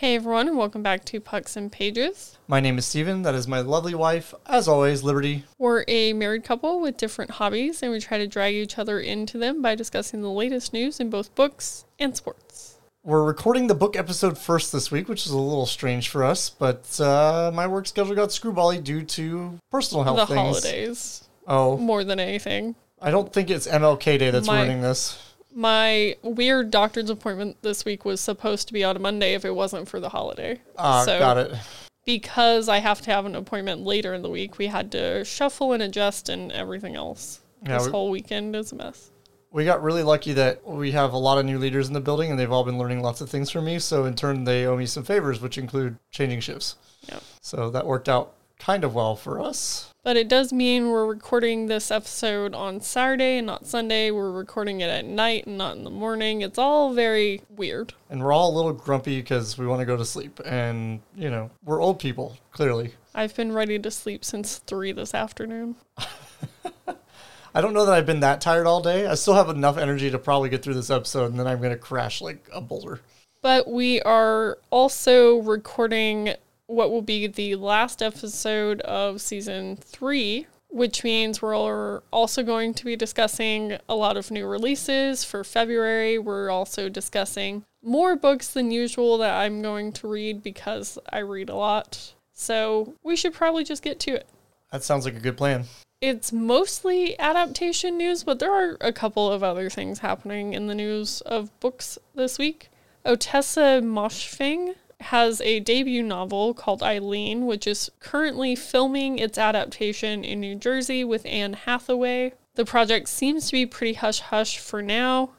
Hey everyone, and welcome back to Pucks and Pages. My name is Steven. That is my lovely wife. As always, Liberty. We're a married couple with different hobbies, and we try to drag each other into them by discussing the latest news in both books and sports. We're recording the book episode first this week, which is a little strange for us, but uh, my work schedule got screwbally due to personal health the things. holidays, Oh, more than anything. I don't think it's MLK Day that's My- ruining this. My weird doctor's appointment this week was supposed to be on a Monday if it wasn't for the holiday. Ah, So- got it. Because I have to have an appointment later in the week, we had to shuffle and adjust and everything else. Yeah, this we- whole weekend is a mess. We got really lucky that we have a lot of new leaders in the building, and they've all been learning lots of things from me. So in turn, they owe me some favors, which include changing shifts. Yep. So that worked out kind of well for us. But it does mean we're recording this episode on Saturday and not Sunday. We're recording it at night and not in the morning. It's all very weird. And we're all a little grumpy because we want to go to sleep. And, you know, we're old people, clearly. I've been ready to sleep since 3 this afternoon. I don't know that I've been that tired all day. I still have enough energy to probably get through this episode, and then I'm going to crash like a boulder. But we are also recording what will be the last episode of season 3, which means we're also going to be discussing a lot of new releases for February. We're also discussing more books than usual that I'm going to read because I read a lot. So we should probably just get to it. That sounds like a good plan. It's mostly adaptation news, but there are a couple of other things happening in the news of books this week. Ottessa Moshfegh has a debut novel called Eileen, which is currently filming its adaptation in New Jersey with Anne Hathaway. The project seems to be pretty hush hush for now.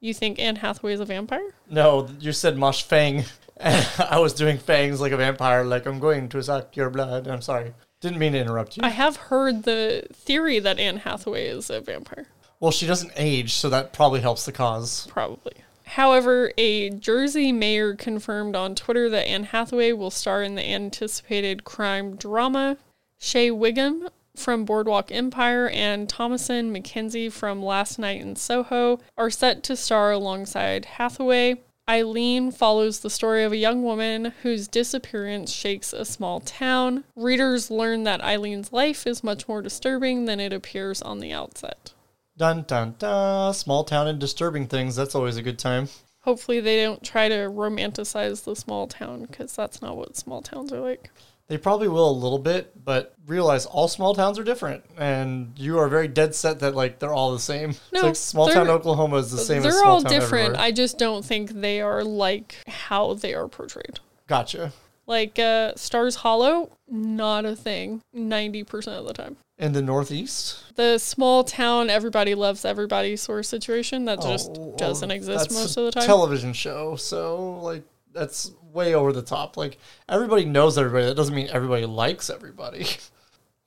You think Anne Hathaway is a vampire? No, you said Mosh Fang. I was doing fangs like a vampire, like I'm going to suck your blood. I'm sorry. Didn't mean to interrupt you. I have heard the theory that Anne Hathaway is a vampire. well, she doesn't age, so that probably helps the cause. Probably. However, a Jersey mayor confirmed on Twitter that Anne Hathaway will star in the anticipated crime drama. Shea Whigham from Boardwalk Empire and Thomasin McKenzie from Last Night in Soho are set to star alongside Hathaway. Eileen follows the story of a young woman whose disappearance shakes a small town. Readers learn that Eileen's life is much more disturbing than it appears on the outset. Dun dun dun. Small town and disturbing things. That's always a good time. Hopefully, they don't try to romanticize the small town because that's not what small towns are like. They probably will a little bit, but realize all small towns are different, and you are very dead set that like they're all the same. No, it's like small town Oklahoma is the same They're as small all town different. everywhere. I just don't think they are like how they are portrayed. Gotcha. Like uh, Stars Hollow, not a thing 90% of the time. In the Northeast, The small town, everybody loves everybody sort of situation that oh, just Oh, well, doesn't exist most of the time. Television show, so like that's way over the top. Like everybody knows everybody. That doesn't mean everybody likes everybody.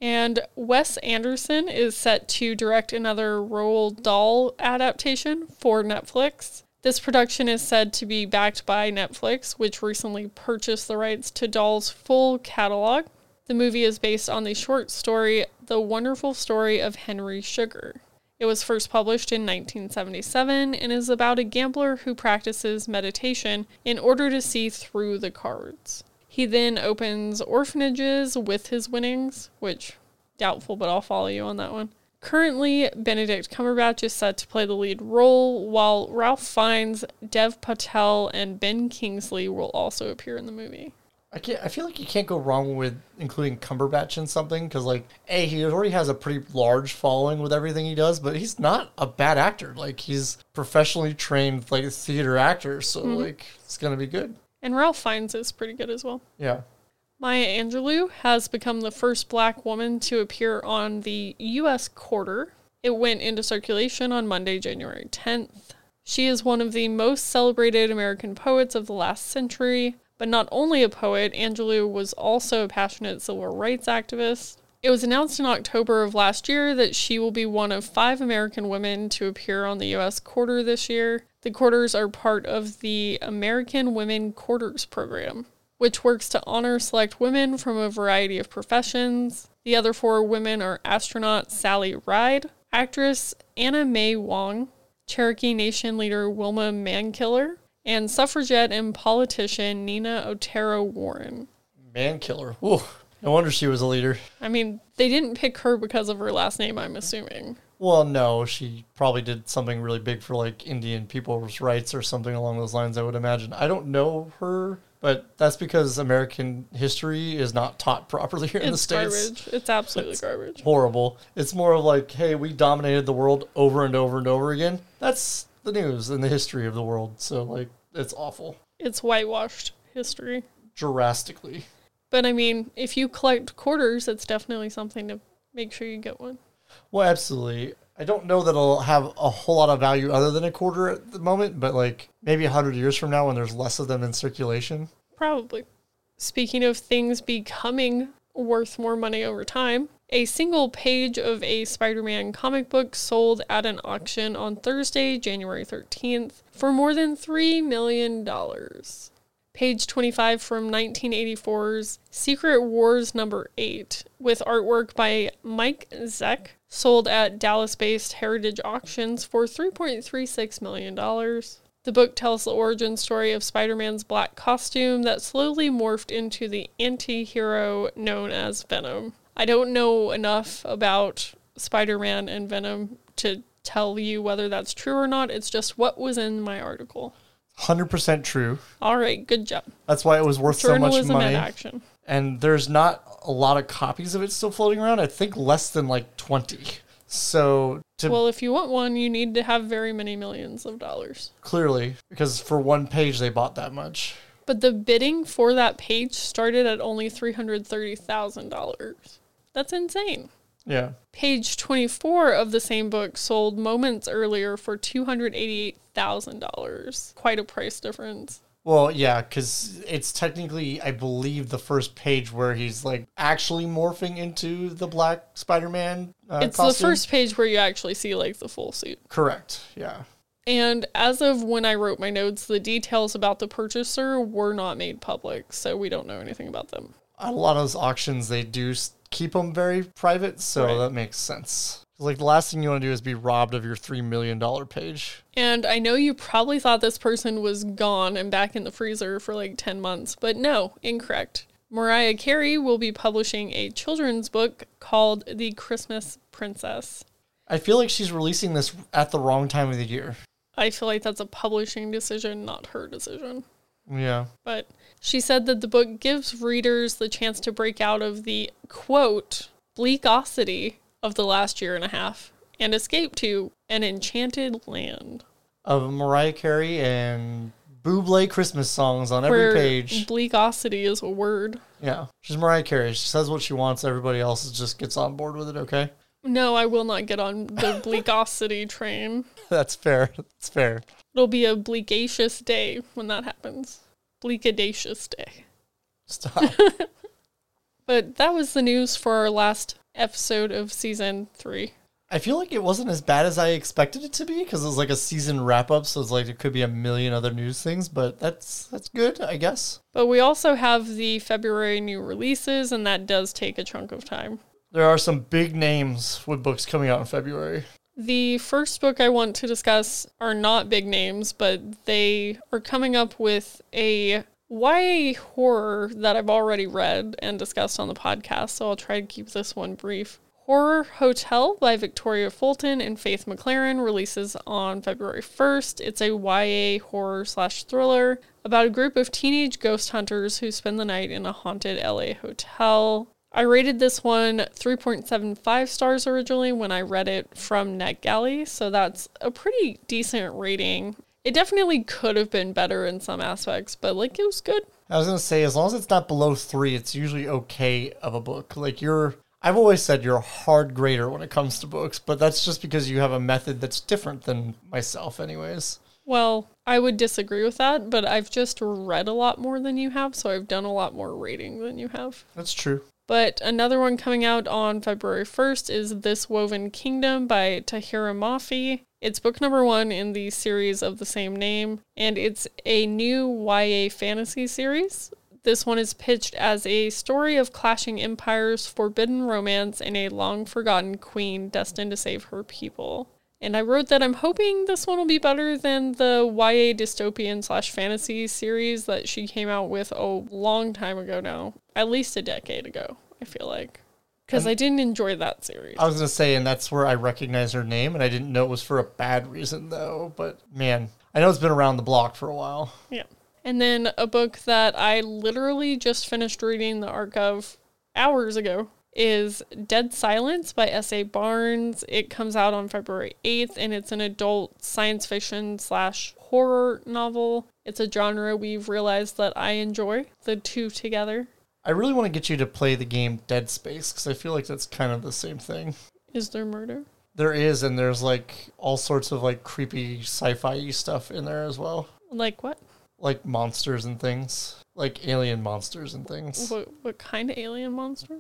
And Wes Anderson is set to direct another Roald Dahl adaptation for Netflix. This production is said to be backed by Netflix, which recently purchased the rights to Dahl's full catalog. The movie is based on the short story The Wonderful Story of Henry Sugar. It was first published in 1977 and is about a gambler who practices meditation in order to see through the cards. He then opens orphanages with his winnings, which doubtful, but I'll follow you on that one. Currently, Benedict Cumberbatch is set to play the lead role, while Ralph Fiennes, Dev Patel, and Ben Kingsley will also appear in the movie. I can't. I feel like you can't go wrong with including Cumberbatch in something because, like, a he already has a pretty large following with everything he does, but he's not a bad actor. Like, he's professionally trained like a theater actor, so mm-hmm. like it's gonna be good. And Ralph Fiennes is pretty good as well. Yeah. Maya Angelou has become the first black woman to appear on the U.S. Quarter. It went into circulation on Monday, January 10th. She is one of the most celebrated American poets of the last century, but not only a poet, Angelou was also a passionate civil rights activist. It was announced in October of last year that she will be one of five American women to appear on the U.S. Quarter this year. The quarters are part of the American Women Quarters program, which works to honor select women from a variety of professions. The other four women are astronaut Sally Ride, actress Anna May Wong, Cherokee Nation leader Wilma Mankiller, and suffragette and politician Nina Otero Warren. Man killer. Ooh, no wonder she was a leader. I mean, they didn't pick her because of her last name, I'm assuming. Well, no, she probably did something really big for like Indian people's rights or something along those lines, I would imagine. I don't know her, but that's because American history is not taught properly here in the States. It's garbage. It's absolutely garbage. Horrible. It's more of like, hey, we dominated the world over and over and over again. That's the news and the history of the world. So, like, it's awful. It's whitewashed history. Drastically. But I mean, if you collect quarters, it's definitely something to make sure you get one. Well, absolutely. I don't know that it'll have a whole lot of value other than a quarter at the moment, but like maybe a hundred years from now when there's less of them in circulation. Probably. Speaking of things becoming worth more money over time, a single page of a Spider Man comic book sold at an auction on Thursday, January 13th, for more than $3 million. Page 25 from 1984's Secret Wars number 8, with artwork by Mike Zeck, sold at Dallas based Heritage Auctions for $3.36 million. The book tells the origin story of Spider Man's black costume that slowly morphed into the anti hero known as Venom. I don't know enough about Spider Man and Venom to tell you whether that's true or not. It's just what was in my article. Hundred percent true. All right, good job. That's why it was worth so much Journalism money. in action. And there's not a lot of copies of it still floating around. I think less than like twenty. So to Well, if you want one, you need to have very many millions of dollars. clearly, because for one page they bought that much. But the bidding for that page started at only $330,000. That's insane. Yeah. Page 24 of the same book sold moments earlier for $288,000. Quite a price difference. Well, yeah, because it's technically, I believe, the first page where he's like actually morphing into the Black Spider-Man. Uh, it's costume. the first page where you actually see like the full suit. Correct. Yeah. And as of when I wrote my notes, the details about the purchaser were not made public, so we don't know anything about them. a lot of those auctions they do keep them very private, so Right. that makes sense. Like the last thing you want to do is be robbed of your three million dollar page. And I know you probably thought this person was gone and back in the freezer for like 10 months, but no, incorrect. Mariah Carey will be publishing a children's book called The Christmas Princess. I feel like she's releasing this at the wrong time of the year. I feel like that's a publishing decision, not her decision. Yeah. But she said that the book gives readers the chance to break out of the quote, bleakosity of the last year and a half and escape to an enchanted land. Of Mariah Carey and Buble Christmas songs on every where page. bleakosity is a word. Yeah. She's Mariah Carey. She says what she wants. Everybody else just gets on board with it, okay? No, I will not get on the bleakosity train. That's fair. That's fair. It'll be a bleakacious day when that happens. Bleakadacious day. Stop. But that was the news for our last episode of season three. I feel like it wasn't as bad as I expected it to be because it was like a season wrap up, so it's like it could be a million other news things, but that's that's good, I guess. But we also have the February new releases, and that does take a chunk of time. There are some big names with books coming out in February. The first book I want to discuss are not big names, but they are coming up with a YA horror that I've already read and discussed on the podcast, so I'll try to keep this one brief. Horror Hotel by Victoria Fulton and Faith McLaren releases on February 1st. It's a YA horror slash thriller about a group of teenage ghost hunters who spend the night in a haunted LA hotel. I rated this one 3.75 stars originally when I read it from NetGalley, so that's a pretty decent rating. It definitely could have been better in some aspects, but like it was good. I was gonna say, as long as it's not below three, it's usually okay of a book. Like you're, I've always said you're a hard grader when it comes to books, but that's just because you have a method that's different than myself, anyways. Well, I would disagree with that, but I've just read a lot more than you have, so I've done a lot more rating than you have. That's true. But another one coming out on February 1st is This Woven Kingdom by Tahereh Mafi. It's book number one in the series of the same name, and it's a new YA fantasy series. This one is pitched as a story of clashing empires, forbidden romance, and a long forgotten queen destined to save her people. And I wrote that I'm hoping this one will be better than the YA dystopian slash fantasy series that she came out with a long time ago now, at least a decade ago, I feel like. Because I didn't enjoy that series. I was gonna say, and that's where I recognize her name, and I didn't know it was for a bad reason though. But man, I know it's been around the block for a while. Yeah. And then a book that I literally just finished reading the arc of hours ago is Dead Silence by S.A. Barnes. It comes out on February 8th and it's an adult science fiction slash horror novel. It's a genre we've realized that I enjoy, the two together. I really want to get you to play the game Dead Space because I feel like that's kind of the same thing. Is there murder? There is, and there's like all sorts of like creepy sci-fi stuff in there as well, Like what? like monsters and things, like alien monsters and things. What, what kind of alien monster?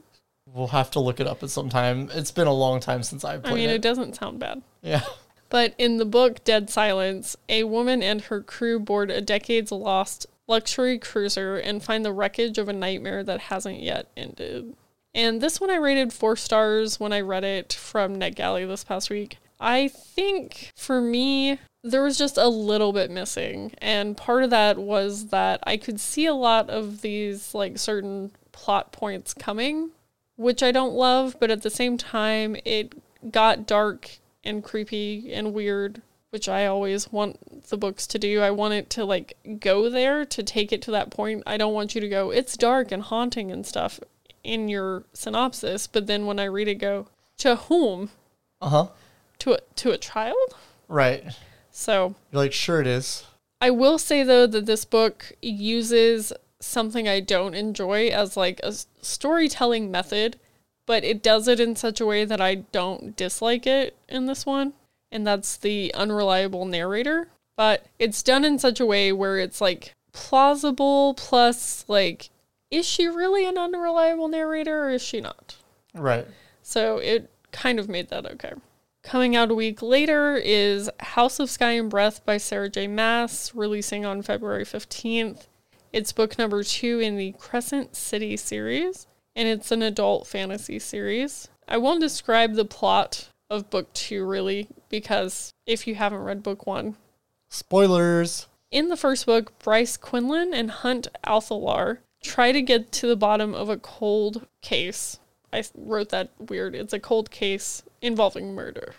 We'll have to look it up at some time. It's been a long time since I've played I mean, it it. doesn't sound bad. Yeah. But in the book Dead Silence, a woman and her crew board a decades lost luxury cruiser and find the wreckage of a nightmare that hasn't yet ended. And this one I rated four stars when I read it from NetGalley this past week. I think for me, there was just a little bit missing. And part of that was that I could see a lot of these, like, certain plot points coming, which I don't love, but at the same time, it got dark and creepy and weird, which I always want the books to do. I want it to like go there to take it to that point. I don't want you to go, it's dark and haunting and stuff in your synopsis, but then when I read it go, to whom? Uh huh. To a to a child? Right. So You're like, sure it is. I will say though that this book uses something I don't enjoy as like a storytelling method, but it does it in such a way that I don't dislike it in this one, and that's the unreliable narrator. But it's done in such a way where it's like plausible plus like is she really an unreliable narrator or is she not? Right. So it kind of made that okay. Coming out a week later is House of Sky and Breath by Sarah J. Maas, releasing on February 15th. It's book number two in the Crescent City series, and it's an adult fantasy series. I won't describe the plot of book two really, because if you haven't read book one, Spoilers. in the first book, Bryce Quinlan and Hunt Athalar try to get to the bottom of a cold case. I wrote that weird. It's a cold case involving murder.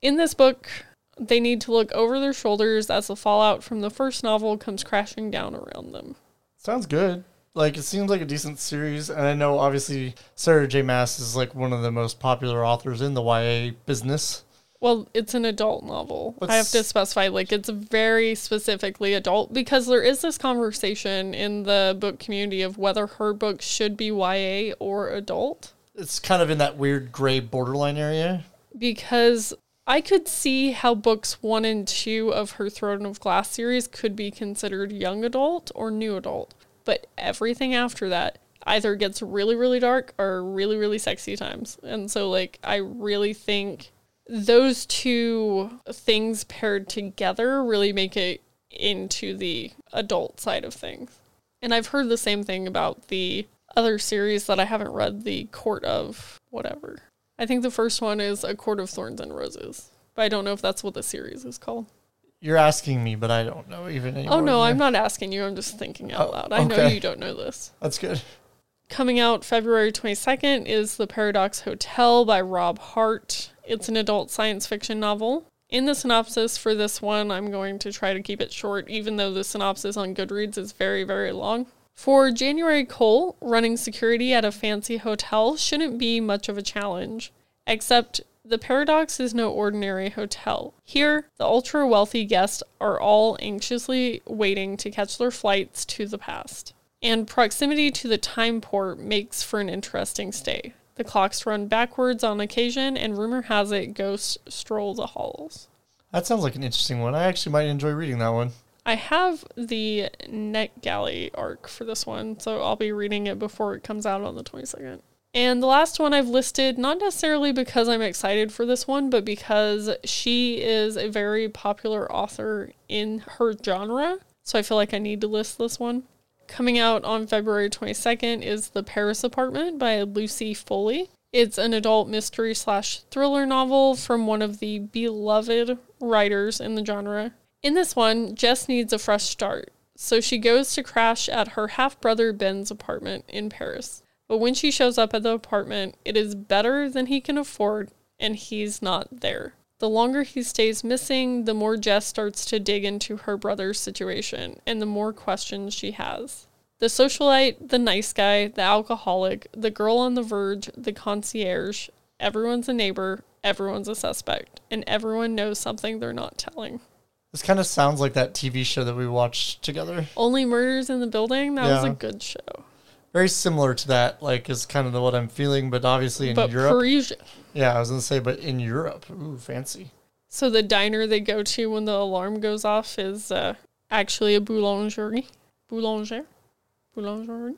In this book, they need to look over their shoulders as the fallout from the first novel comes crashing down around them. Sounds good. Like it seems like a decent series, and I know obviously Sarah J. Maas is like one of the most popular authors in the YA business. Well, it's an adult novel. I have to specify, like, it's very specifically adult because there is this conversation in the book community of whether her book should be YA or adult. It's kind of in that weird gray borderline area. because I could see how books one and two of her Throne of Glass series could be considered young adult or new adult. But everything after that either gets really, really dark or really, really sexy times. And so, like, I really think those two things paired together really make it into the adult side of things. And I've heard the same thing about the other series that I haven't read, the Court of whatever. I think the first one is A Court of Thorns and Roses, but I don't know if that's what the series is called. You're asking me, but I don't know even anymore. Oh no, I'm not asking you. I'm just thinking out Oh, loud. I know you don't know this. That's good. Coming out February 22nd is The Paradox Hotel by Rob Hart. It's an adult science fiction novel. In the synopsis for this one, I'm going to try to keep it short, even though the synopsis on Goodreads is very, very long. For January Cole, running security at a fancy hotel shouldn't be much of a challenge, except the Paradox is no ordinary hotel. Here, the ultra wealthy guests are all anxiously waiting to catch their flights to the past. And proximity to the time port makes for an interesting stay. The clocks run backwards on occasion, and rumor has it ghosts stroll the halls. That sounds like an interesting one. I actually might enjoy reading that one. I have the NetGalley arc for this one, so I'll be reading it before it comes out on the 22nd. And the last one I've listed, not necessarily because I'm excited for this one, but because she is a very popular author in her genre. So I feel like I need to list this one. Coming out on February 22nd is The Paris Apartment by Lucy Foley. It's an adult mystery slash thriller novel from one of the beloved writers in the genre. In this one, Jess needs a fresh start, so she goes to crash at her half brother Ben's apartment in Paris. But when she shows up at the apartment, it is better than he can afford, and he's not there. The longer he stays missing, the more Jess starts to dig into her brother's situation and the more questions she has. The socialite, the nice guy, the alcoholic, the girl on the verge, the concierge, everyone's a neighbor, everyone's a suspect, and everyone knows something they're not telling. This kind of sounds like that TV show that we watched together. Only Murders in the Building, that was a good show. Very similar to that, like is kind of what I'm feeling, but obviously in but Europe. Parisian. yeah, I was gonna say, but in Europe, ooh, fancy. So the diner they go to when the alarm goes off is uh, actually a boulangerie. Boulanger? Boulangerie?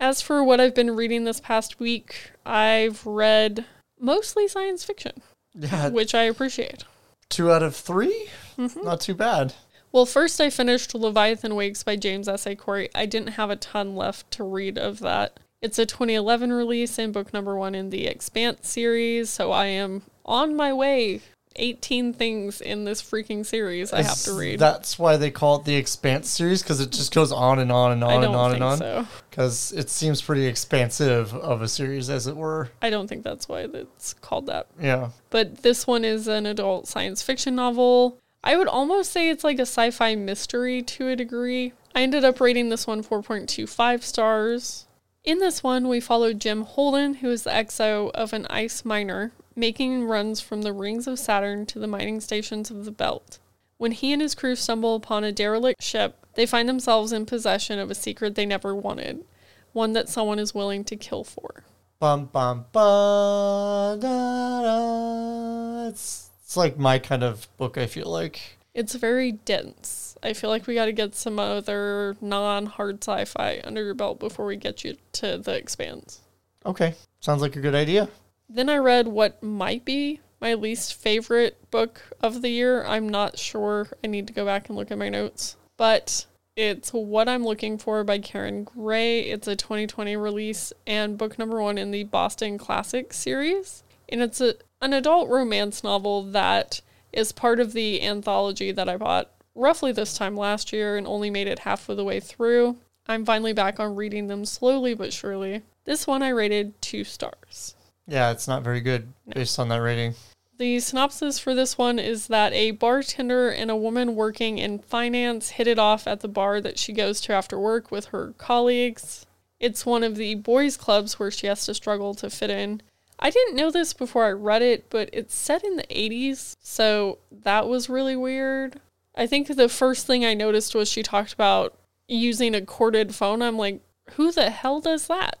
As for what I've been reading this past week, I've read mostly science fiction, Yeah, which I appreciate. Two out of 3 Mm-hmm. Not too bad. Well, first I finished Leviathan Wakes by James S. A. Corey. I didn't have a ton left to read of that. It's a 2011 release and book number one in the Expanse series, so I am on my way. 18 things in this freaking series I have to read. That's why they call it the Expanse series because it just goes on and on and on and on and on. so. Because it seems pretty expansive of a series, as it were. I don't think that's why it's called that. Yeah. But this one is an adult science fiction novel. I would almost say it's like a sci fi mystery to a degree. I ended up rating this one 4.25 stars. In this one, we follow Jim Holden, who is the XO of an ice miner, making runs from the rings of Saturn to the mining stations of the belt. When he and his crew stumble upon a derelict ship, they find themselves in possession of a secret they never wanted, one that someone is willing to kill for. Bum bum ba da da. It's it's like my kind of book. I feel like. It's very dense. I feel like we got to get some other non hard sci fi under your belt before we get you to the expanse. Okay, sounds like a good idea. Then I read what might be my least favorite book of the year. I'm not sure. I need to go back and look at my notes. But it's What I'm Looking For by Karen Gray. It's a 2020 release and book number one in the Boston Classic series. And it's a, an adult romance novel that is part of the anthology that I bought roughly this time last year and only made it half of the way through. I'm finally back on reading them slowly but surely. This one I rated two stars. Yeah, it's not very good based on that rating. The synopsis for this one is that a bartender and a woman working in finance hit it off at the bar that she goes to after work with her colleagues. It's one of the boys' clubs where she has to struggle to fit in. I didn't know this before I read it, but it's set in the 80s, so that was really weird. I think the first thing I noticed was she talked about using a corded phone. I'm like, who the hell does that?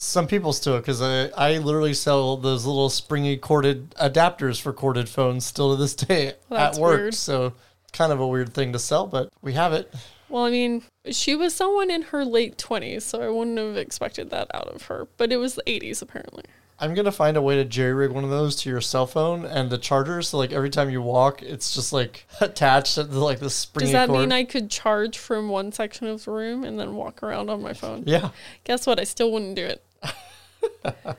Some people still, because I, I literally sell those little springy corded adapters for corded phones still to this day Well, at work. weird. So kind of a weird thing to sell, but we have it. Well, I mean, she was someone in her late 20s, so I wouldn't have expected that out of her. But it was the 80s, apparently. I'm gonna find a way to jerry rig one of those to your cell phone and the charger, so like every time you walk, it's just like attached to the, like the springy Does that cord. mean I could charge from one section of the room and then walk around on my phone? yeah, Guess what? I still wouldn't do it.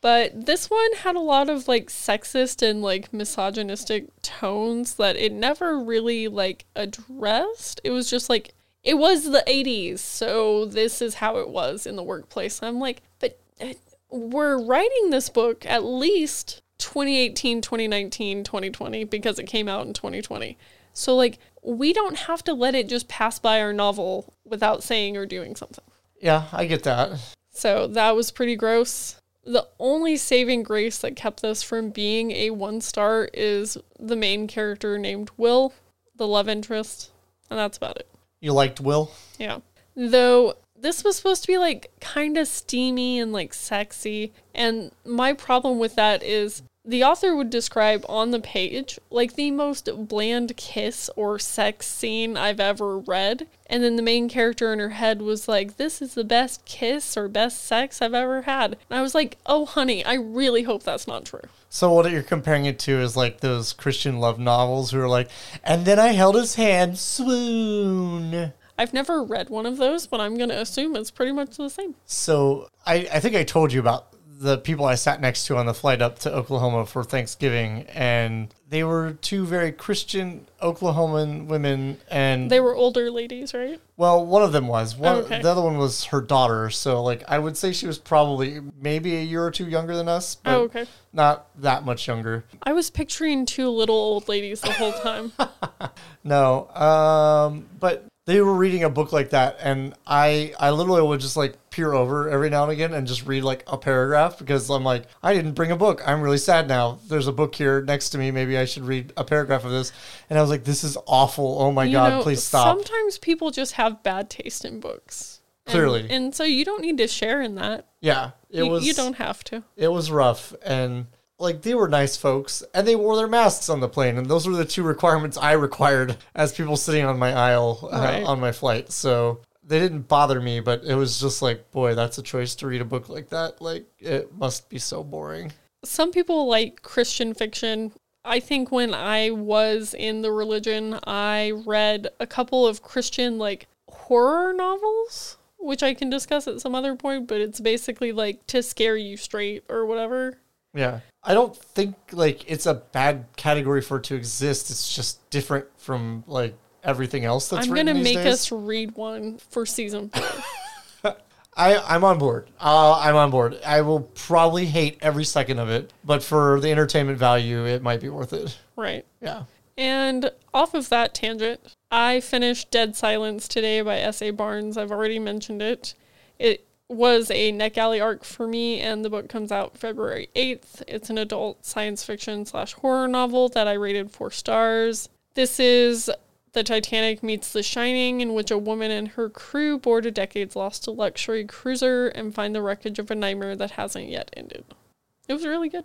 but this one had a lot of like sexist and like misogynistic tones that it never really like addressed. It was just like it was the 80s, so this is how it was in the workplace. I'm like, but uh, we're writing this book at least 2018, 2019, 2020 because it came out in 2020. So like we don't have to let it just pass by our novel without saying or doing something. yeah, I get that. So that was pretty gross. The only saving grace that kept this from being a one star is the main character named Will, the love interest, and that's about it. You liked Will? Yeah. Though this was supposed to be like kind of steamy and like sexy, and my problem with that is the author would describe on the page like the most bland kiss or sex scene I've ever read. And then the main character in her head was like, This is the best kiss or best sex I've ever had. And I was like, Oh, honey, I really hope that's not true. So what you're comparing it to is like those Christian love novels who are like, and then I held his hand, swoon. I've never read one of those, but I'm going to assume it's pretty much the same. So I, I think I told you about the people I sat next to on the flight up to Oklahoma for Thanksgiving, and they were two very Christian Oklahoman women, and They were older ladies, right? well, one of them was. One, Oh, okay. The other one was her daughter. So, like, I would say she was probably maybe a year or two younger than us, but Oh, okay. not that much younger. I was picturing two little old ladies the whole time. No, um, but they were reading a book like that, and I, I literally would just like peer over every now and again and just read like a paragraph because I'm like, I didn't bring a book. I'm really sad now. There's a book here next to me. Maybe I should read a paragraph of this. And I was like, this is awful. Oh my You god, know, please stop. Sometimes people just have bad taste in books. And- Clearly. And, so you don't need to share in that. yeah, it you, was. you don't have to. it was rough and like they were nice folks and they wore their masks on the plane and those were the two requirements i required as people sitting on my aisle uh, Right. on my flight so they didn't bother me but it was just like boy that's a choice to read a book like that like it must be so boring Some people like Christian fiction. I think when I was in the religion, I read a couple of Christian like horror novels, which I can discuss at some other point, but it's basically like to scare you straight or whatever. Yeah i don't think like it's a bad category for it to exist it's just different from like everything else that's I'm gonna make days. us read one for season four. I, I'm on board. Uh, I'm on board. I will probably hate every second of it, but for the entertainment value, it might be worth it. right. Yeah. And off of that tangent, I finished Dead Silence today by S.A. Barnes. I've already mentioned it. It was a NetGalley arc for me, and the book comes out February 8th. It's an adult science fiction slash horror novel that I rated four stars. This is the Titanic meets The Shining, in which a woman and her crew board a decades lost luxury cruiser and find the wreckage of a nightmare that hasn't yet ended. It was really good.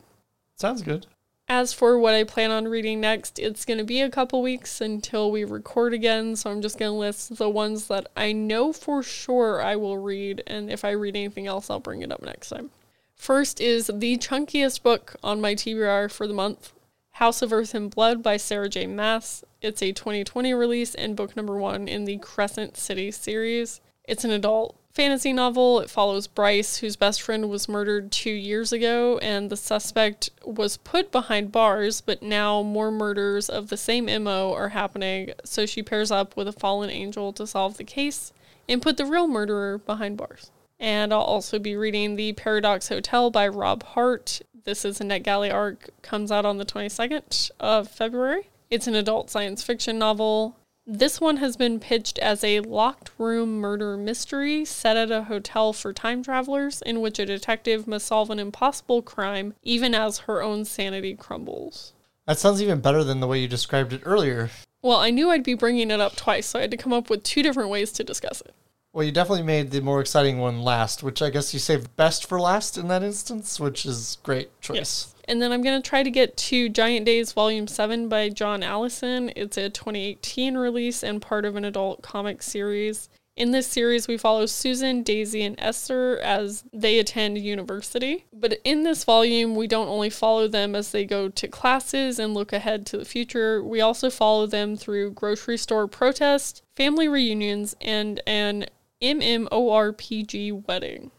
Sounds good. As for what I plan on reading next, it's going to be a couple weeks until we record again, so I'm just going to list the ones that I know for sure I will read, and if I read anything else, I'll bring it up next time. First is the chunkiest book on my TBR for the month House of Earth and Blood by Sarah J. Maas. It's a 2020 release and book number one in the Crescent City series. It's an adult fantasy novel. It follows Bryce, whose best friend was murdered two years ago, and the suspect was put behind bars, but now more murders of the same MO are happening, so she pairs up with a fallen angel to solve the case and put the real murderer behind bars. And I'll also be reading The Paradox Hotel by Rob Hart. This is a NetGalley arc, comes out on the 22nd of February. It's an adult science fiction novel. This one has been pitched as a locked room murder mystery set at a hotel for time travelers, in which a detective must solve an impossible crime even as her own sanity crumbles. That sounds even better than the way you described it earlier. Well, I knew I'd be bringing it up twice, so I had to come up with two different ways to discuss it. Well, you definitely made the more exciting one last, which I guess you saved best for last in that instance, which is great choice. Yes. And then I'm going to try to get to Giant Days Volume 7 by John Allison. It's a 2018 release and part of an adult comic series. In this series, we follow Susan, Daisy, and Esther as they attend university. But in this volume, we don't only follow them as they go to classes and look ahead to the future, we also follow them through grocery store protests, family reunions, and an MMORPG wedding.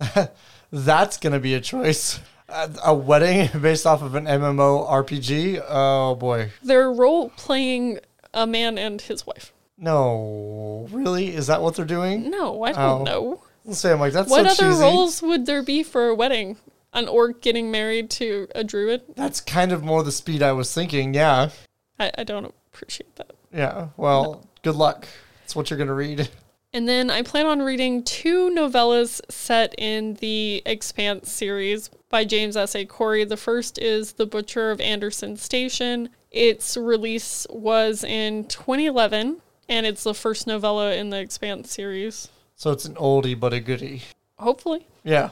That's going to be a choice. A, a wedding based off of an MMO RPG? Oh boy. They're role playing a man and his wife. No. Really? Is that what they're doing? No, I Oh. don't know. Let's say I'm like, that's What so other cheesy. roles would there be for a wedding? An orc getting married to a druid? That's kind of more the speed I was thinking. Yeah. I, I don't appreciate that. Yeah. Well, good luck. That's what you're going to read. And then I plan on reading two novellas set in the Expanse series by James S. A. Corey. The first is The Butcher of Anderson Station. Its release was in 2011, and it's the first novella in the Expanse series. So it's an oldie but a goodie. Hopefully. Yeah.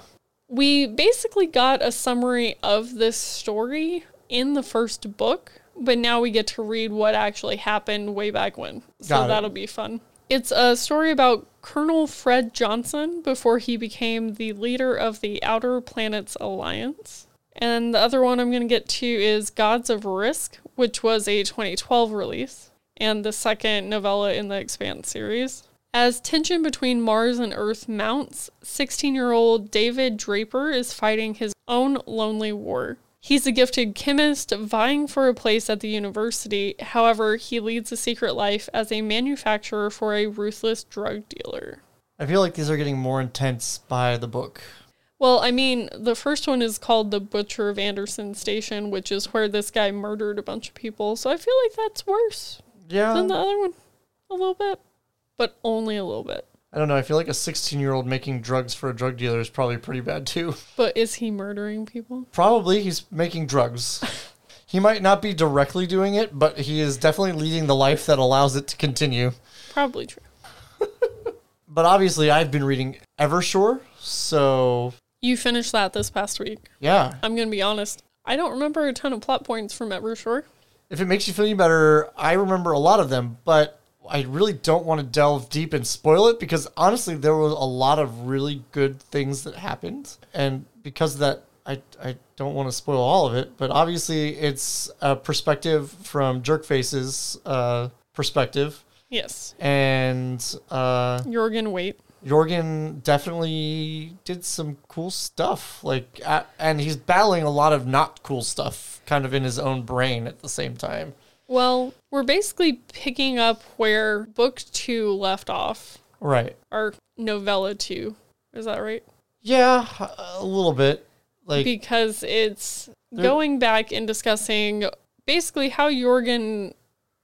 we basically got a summary of this story in the first book, but now we get to read what actually happened way back when. So that'll be fun. It's a story about Colonel Fred Johnson before he became the leader of the Outer Planets Alliance. And the other one I'm going to get to is Gods of Risk, which was a 2012 release, and the second novella in the Expanse series. As tension between Mars and Earth mounts, 16 year old David Draper is fighting his own lonely war. He's a gifted chemist vying for a place at the university. However, he leads a secret life as a manufacturer for a ruthless drug dealer. I feel like these are getting more intense by the book. Well, I mean, the first one is called The Butcher of Anderson Station, which is where this guy murdered a bunch of people. So I feel like that's worse Yeah. than the other one. A little bit, but only a little bit. I don't know. I feel like a 16 year old making drugs for a drug dealer is probably pretty bad too. But is he murdering people? Probably he's making drugs. he might not be directly doing it, but he is definitely leading the life that allows it to continue. Probably true. But obviously, I've been reading Evershore, so You finished that this past week. yeah. I'm going to be honest. I don't remember a ton of plot points from Evershore. If it makes you feel any better, I remember a lot of them, but I really don't want to delve deep and spoil it because honestly, there was a lot of really good things that happened, and because of that, I I don't want to spoil all of it. But obviously, it's a perspective from Jerkface's uh, perspective, Yes. and uh, Jorgen Wait. Jorgen definitely did some cool stuff. Like, and he's battling a lot of not cool stuff, kind of in his own brain at the same time. Well, we're basically picking up where book two left off, Right. or novella two. Is that right? Yeah, a little bit. Like, because it's going back and discussing basically how Jorgen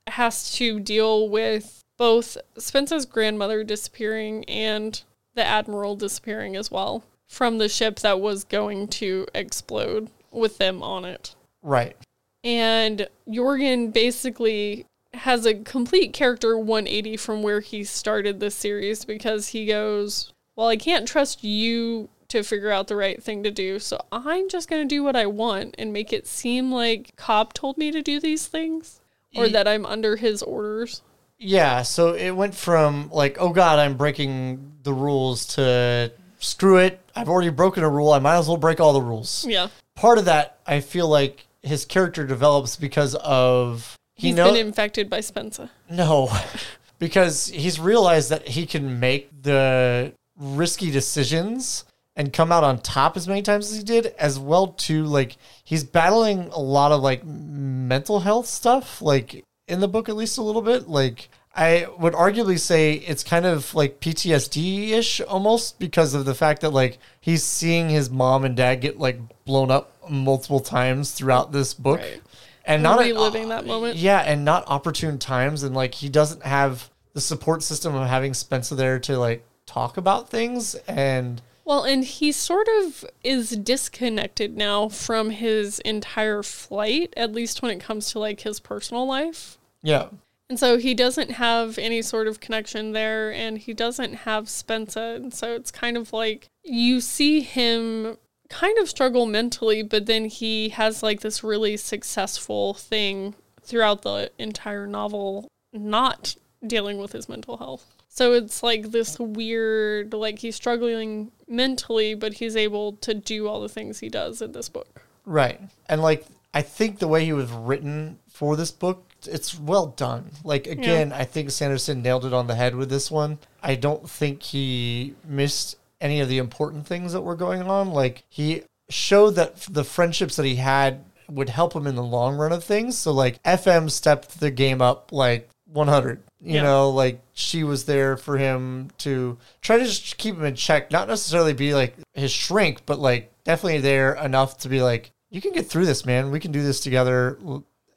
has to deal with both Spence's grandmother disappearing and the admiral disappearing as well from the ship that was going to explode with them on it. right. And Jorgen basically has a complete character 180 from where he started this series because he goes, Well, I can't trust you to figure out the right thing to do, so I'm just going to do what I want and make it seem like Cobb told me to do these things or that I'm under his orders. Yeah, so it went from like, oh god, I'm breaking the rules to screw it. I've already broken a rule. I might as well break all the rules. Yeah. Part of that, I feel like his character develops because of he He's know been infected by Spensa. no, because he's realized that he can make the risky decisions and come out on top as many times as he did, as well too. Like he's battling a lot of like mental health stuff, like in the book at least a little bit. Like I would arguably say it's kind of like PTSD ish almost because of the fact that like he's seeing his mom and dad get like blown up multiple times throughout this book. Right. And not Reliving that moment. yeah, and not opportune times, and like he doesn't have the support system of having Spensa there to like talk about things, and Well, and he sort of is disconnected now from his entire flight, at least when it comes to like his personal life. yeah, And so he doesn't have any sort of connection there, and he doesn't have Spensa. And so it's kind of like you see him kind of struggle mentally, but then he has like this really successful thing throughout the entire novel, not dealing with his mental health. So it's like this weird, like he's struggling mentally, but he's able to do all the things he does in this book. right, and like I think the way he was written for this book, it's well done. Like again, I think Sanderson nailed it on the head with this one. I don't think he missed any of the important things that were going on. Like he showed that the friendships that he had would help him in the long run of things. So like FM stepped the game up like 100. You Yeah. know, like she was there for him to try to just keep him in check, not necessarily be like his shrink, but like definitely there enough to be like, you can get through this, man. We can do this together.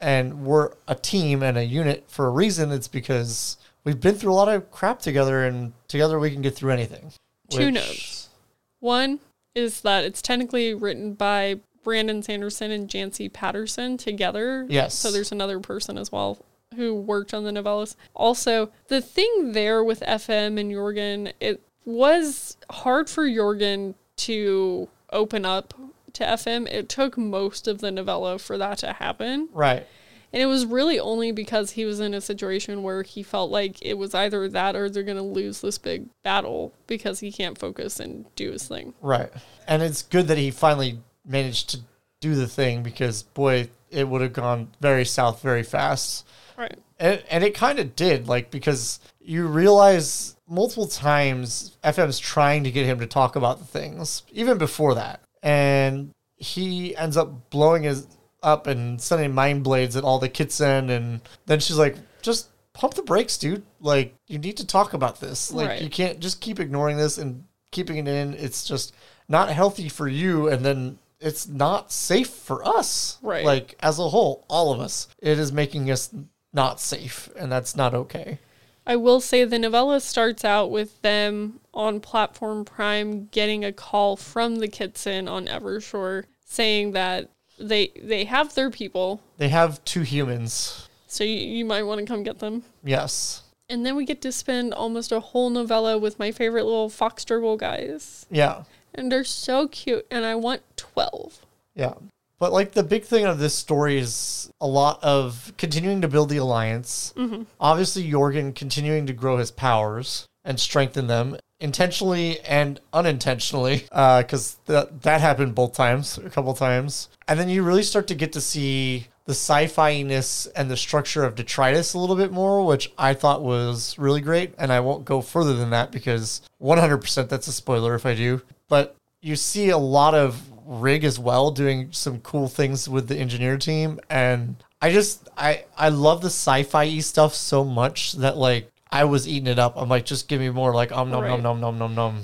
And we're a team and a unit for a reason. It's because we've been through a lot of crap together, and together we can get through anything. Two Which- notes. One is that it's technically written by Brandon Sanderson and Janci Patterson together. Yes. So there's another person as well who worked on the novellas. Also, the thing there with FM and Jorgen, it was hard for Jorgen to open up to FM. It took most of the novella for that to happen. Right. And it was really only because he was in a situation where he felt like it was either that or they're going to lose this big battle because he can't focus and do his thing. Right. And it's good that he finally managed to do the thing because, boy, it would have gone very south very fast. Right. And, and it kind of did, like, because you realize multiple times FM's trying to get him to talk about the things, even before that. And he ends up blowing his up and sending mind blades at all the Kitsen and then she's like, just pump the brakes, dude. Like, you need to talk about this. Like Right. you can't just keep ignoring this and keeping it in. It's just not healthy for you and then it's not safe for us. Right. Like as a whole, all of us. It is making us not safe and that's not okay. I will say the novella starts out with them on Platform Prime getting a call from the Kitsen on Evershore saying that they they have their people, They have two humans. so you, you might want to come get them. Yes. And then we get to spend almost a whole novella with my favorite little fox turtle guys. Yeah. And they're so cute, and I want 12. Yeah. But like the big thing of this story is a lot of continuing to build the alliance. Mm-hmm. Obviously, Jorgen continuing to grow his powers and strengthen them intentionally and unintentionally, uh, because that that happened both times, a couple times. And then you really start to get to see the sci-fi-ness and the structure of detritus a little bit more, which I thought was really great. And I won't go further than that because 100% that's a spoiler if I do. But you see a lot of rig as well doing some cool things with the engineer team and i just i i love the sci-fi stuff so much that like i was eating it up i'm like just give me more like um nom nom Right. nom nom nom nom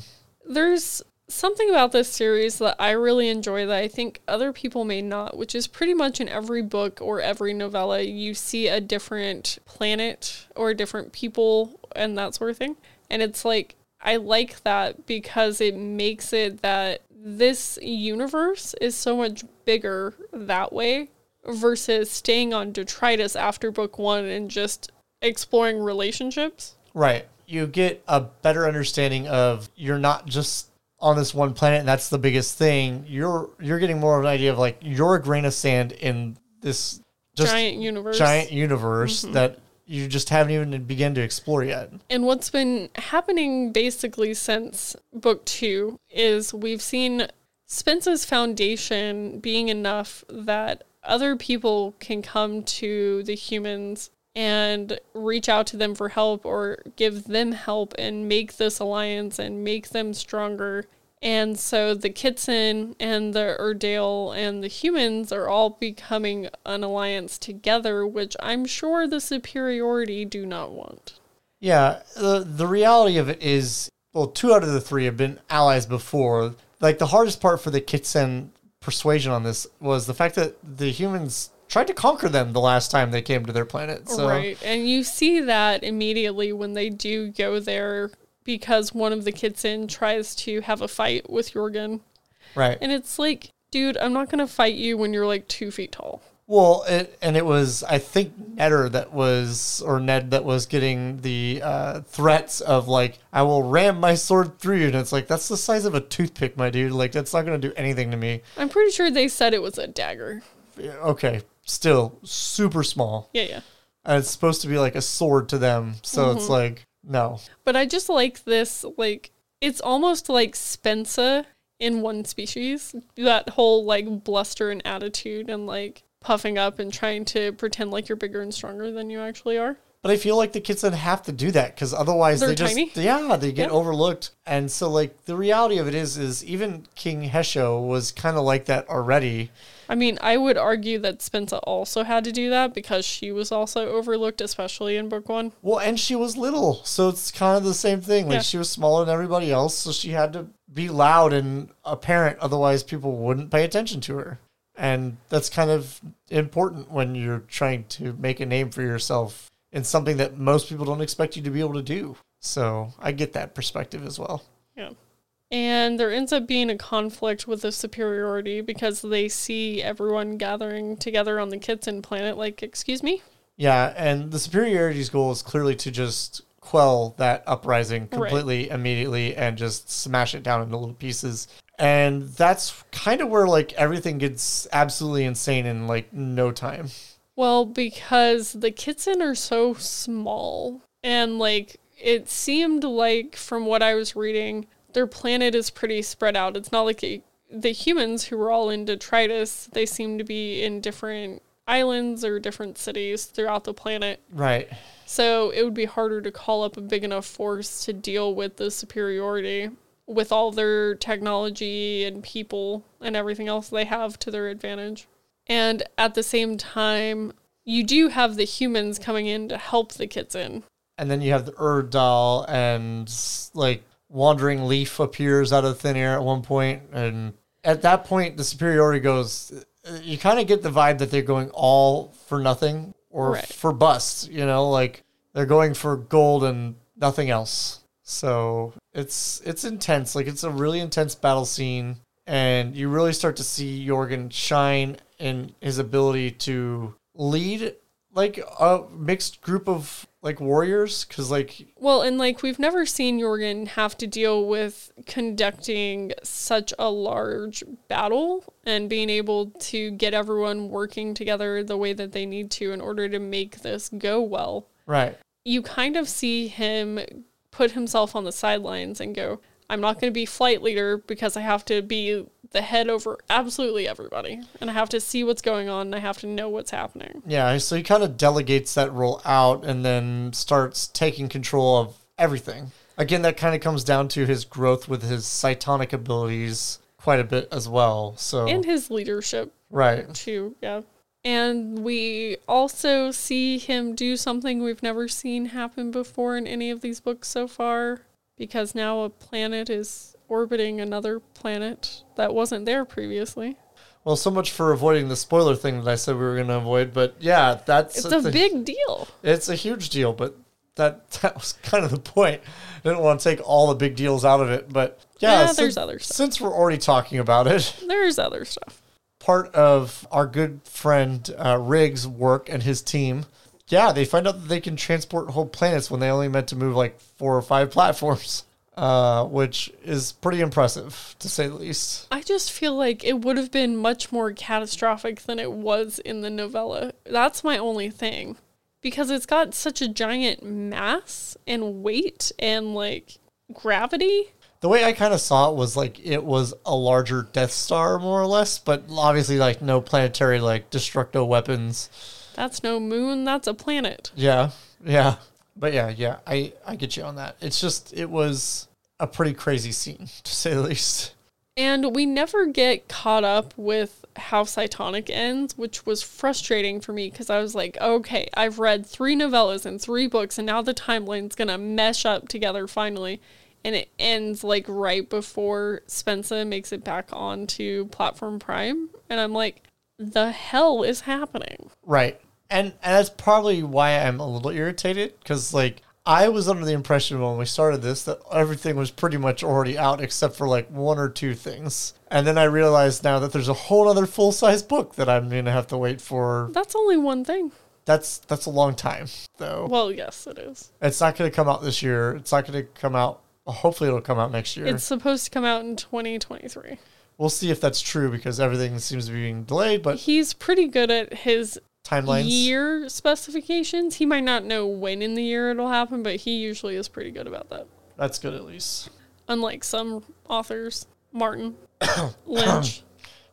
There's something about this series that I really enjoy that I think other people may not, which is pretty much in every book or every novella, you see a different planet or different people and that sort of thing. And it's like, I like that because it makes it that this universe is so much bigger that way versus staying on detritus after book one and just exploring relationships. right you get a better understanding of you're not just on this one planet and that's the biggest thing you're you're getting more of an idea of like you're a grain of sand in this just giant universe. giant universe mm-hmm. that you just haven't even begun to explore yet And what's been happening basically since book two is we've seen Spensa's foundation being enough that other people can come to the humans and reach out to them for help or give them help and make this alliance and make them stronger. And so the Kitsen and the UrDail and the humans are all becoming an alliance together, which I'm sure the superiority do not want. Yeah, the the reality of it is, well, two out of the three have been allies before. Like the hardest part for the Kitsen persuasion on this was the fact that the humans tried to conquer them the last time they came to their planet. So Right. And you see that immediately when they do go there because one of the Kitsen tries to have a fight with Jorgen. right. And it's like, dude, I'm not going to fight you when you're like two feet tall. Well, it, and it was I think Nedder that was or Nedd that was getting the uh, threats of like I will ram my sword through you, and it's like that's the size of a toothpick, my dude. Like that's not gonna do anything to me. I'm pretty sure they said it was a dagger. Okay, still super small. Yeah, yeah. and it's supposed to be like a sword to them. So it's like no. But I just like this, like, it's almost like Spensa in one species. That whole, like, bluster and attitude and, like, puffing up and trying to pretend like you're bigger and stronger than you actually are. But I feel like the kids that have to do that because otherwise They're they just tiny. yeah they get Yeah. overlooked. And so like the reality of it is is even King Hesho was kind of like that already. I mean, I would argue that Spensa also had to do that because she was also overlooked, especially in book one. Well, and she was little, so it's kind of the same thing. Like Yeah. she was smaller than everybody else, so she had to be loud and apparent, otherwise people wouldn't pay attention to her. And that's kind of important when you're trying to make a name for yourself in something that most people don't expect you to be able to do. So I get that perspective as well. And there ends up being a conflict with the superiority because they see everyone gathering together on the Kitsen planet. Like, excuse me? Yeah, and the superiority's goal is clearly to just quell that uprising Right. completely immediately and just smash it down into little pieces. And that's kind of where like everything gets absolutely insane in like no time. Well, because the Kitsen are so small, and like it seemed like from what I was reading, their planet is pretty spread out. It's not like a, the humans who were all in detritus, they seem to be in different islands or different cities throughout the planet. Right. So it would be harder to call up a big enough force to deal with the superiority with all their technology and people and everything else they have to their advantage. And at the same time, you do have the humans coming in to help the Kitsen. And then you have the UrDail and like Wandering Leaf appears out of thin air at one point, and at that point the superiority goes. You kind of get the vibe that they're going all for nothing or Right. for bust. You know, like they're going for gold and nothing else. So it's it's intense. Like it's a really intense battle scene, and you really start to see Jorgen shine in his ability to lead like a mixed group of like warriors. Because like Well, and like we've never seen Jorgen have to deal with conducting such a large battle and being able to get everyone working together the way that they need to in order to make this go well. right, You kind of see him put himself on the sidelines and go, I'm not going to be flight leader because I have to be the head over absolutely everybody. And I have to see what's going on and I have to know what's happening. yeah. So he kind of delegates that role out and then starts taking control of everything. Again, that kind of comes down to his growth with his cytonic abilities quite a bit as well. So And his leadership right, too, yeah. And we also see him do something we've never seen happen before in any of these books so far, because now a planet is orbiting another planet that wasn't there previously. Well, so much for avoiding the spoiler thing that I said we were going to avoid. But yeah, that's It's a thing. big deal. It's a huge deal, but that that was kind of the point. I didn't want to take all the big deals out of it, but yeah, Yeah, since, there's other stuff. since we're already talking about it, There's other stuff. part of our good friend uh, Rig's work and his team, yeah, they find out that they can transport whole planets when they only meant to move like four or five platforms, uh, which is pretty impressive to say the least. I just feel like it would have been much more catastrophic than it was in the novella. That's my only thing. Because it's got such a giant mass and weight and like gravity. The way I kind of saw it was like it was a larger Death Star, more or less, but obviously like no planetary like destructo weapons. That's no moon, that's a planet. Yeah, yeah, but yeah, yeah, I I get you on that. It's just it was a pretty crazy scene to say the least. And we never get caught up with how Cytonic ends, which was frustrating for me because I was like, okay, I've read three novellas and three books, and now the timeline's gonna mesh up together finally. And it ends like right before Spensa makes it back onto Platform Prime. And I'm like, the hell is happening? Right. And, and that's probably why I'm a little irritated because, like, I was under the impression when we started this that everything was pretty much already out except for like one or two things. And then I realized now that there's a whole other full size book that I'm going to have to wait for. That's only one thing. That's that's a long time, though. Well, yes, it is. It's not going to come out this year. It's not going to come out. Hopefully, it'll come out next year. It's supposed to come out in 2023. we'll see if that's true because everything seems to be being delayed. But He's pretty good at his timelines. year specifications. He might not know when in the year it'll happen, but he usually is pretty good about that. That's good at least. Unlike some authors, Martin, Lynch,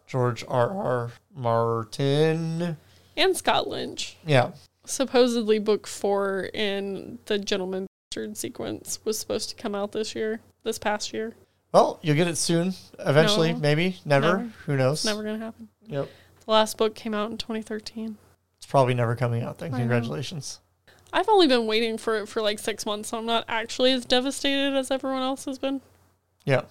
George R. R. Martin. and Scott Lynch. Yeah. Supposedly, book four in the Gentleman Bastard sequence was supposed to come out this year, this past year. Well, you'll get it soon. Eventually, No. maybe. Never. Never. Who knows? It's never going to happen. Yep. The last book came out in 2013. Probably never coming out. Then congratulations. I've only been waiting for it for like six months, so I'm not actually as devastated as everyone else has been. Yeah.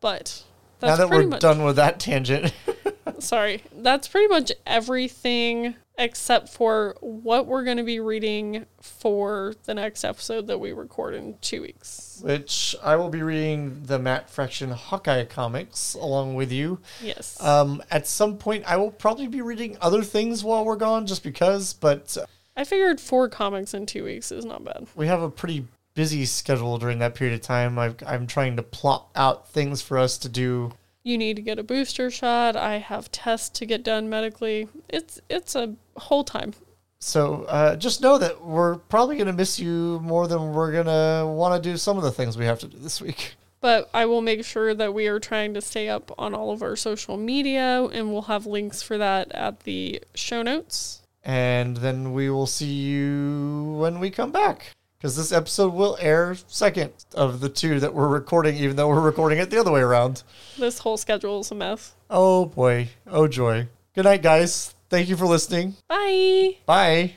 But now that we're much done with that tangent, sorry. That's pretty much everything except for what we're going to be reading for the next episode that we record in two weeks. which I will be reading the Matt Fraction Hawkeye comics along with you. Yes. Um, at some point, I will probably be reading other things while we're gone, just because. But I figured four comics in two weeks is not bad. we have a pretty busy schedule during that period of time. I've, I'm trying to plot out things for us to do. You need to get a booster shot. I have tests to get done medically. It's it's a whole time. So uh, just know that we're probably going to miss you more than we're going to want to do some of the things we have to do this week. But I will make sure that we are trying to stay up on all of our social media, and we'll have links for that at the show notes. And then we will see you when we come back. Because this episode will air second of the two that we're recording, even though we're recording it the other way around. This whole schedule is a mess. Oh boy. Oh joy. Good night, guys. Thank you for listening. Bye. Bye.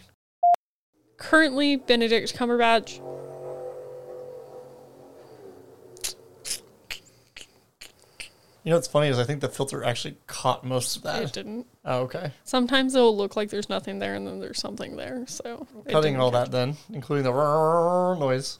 Currently, Benedict Cumberbatch. You know what's funny is I think the filter actually caught most of that. It didn't. Oh, okay. Sometimes it'll look like there's nothing there and then there's something there. So it Cutting didn't all catch that then, including the noise.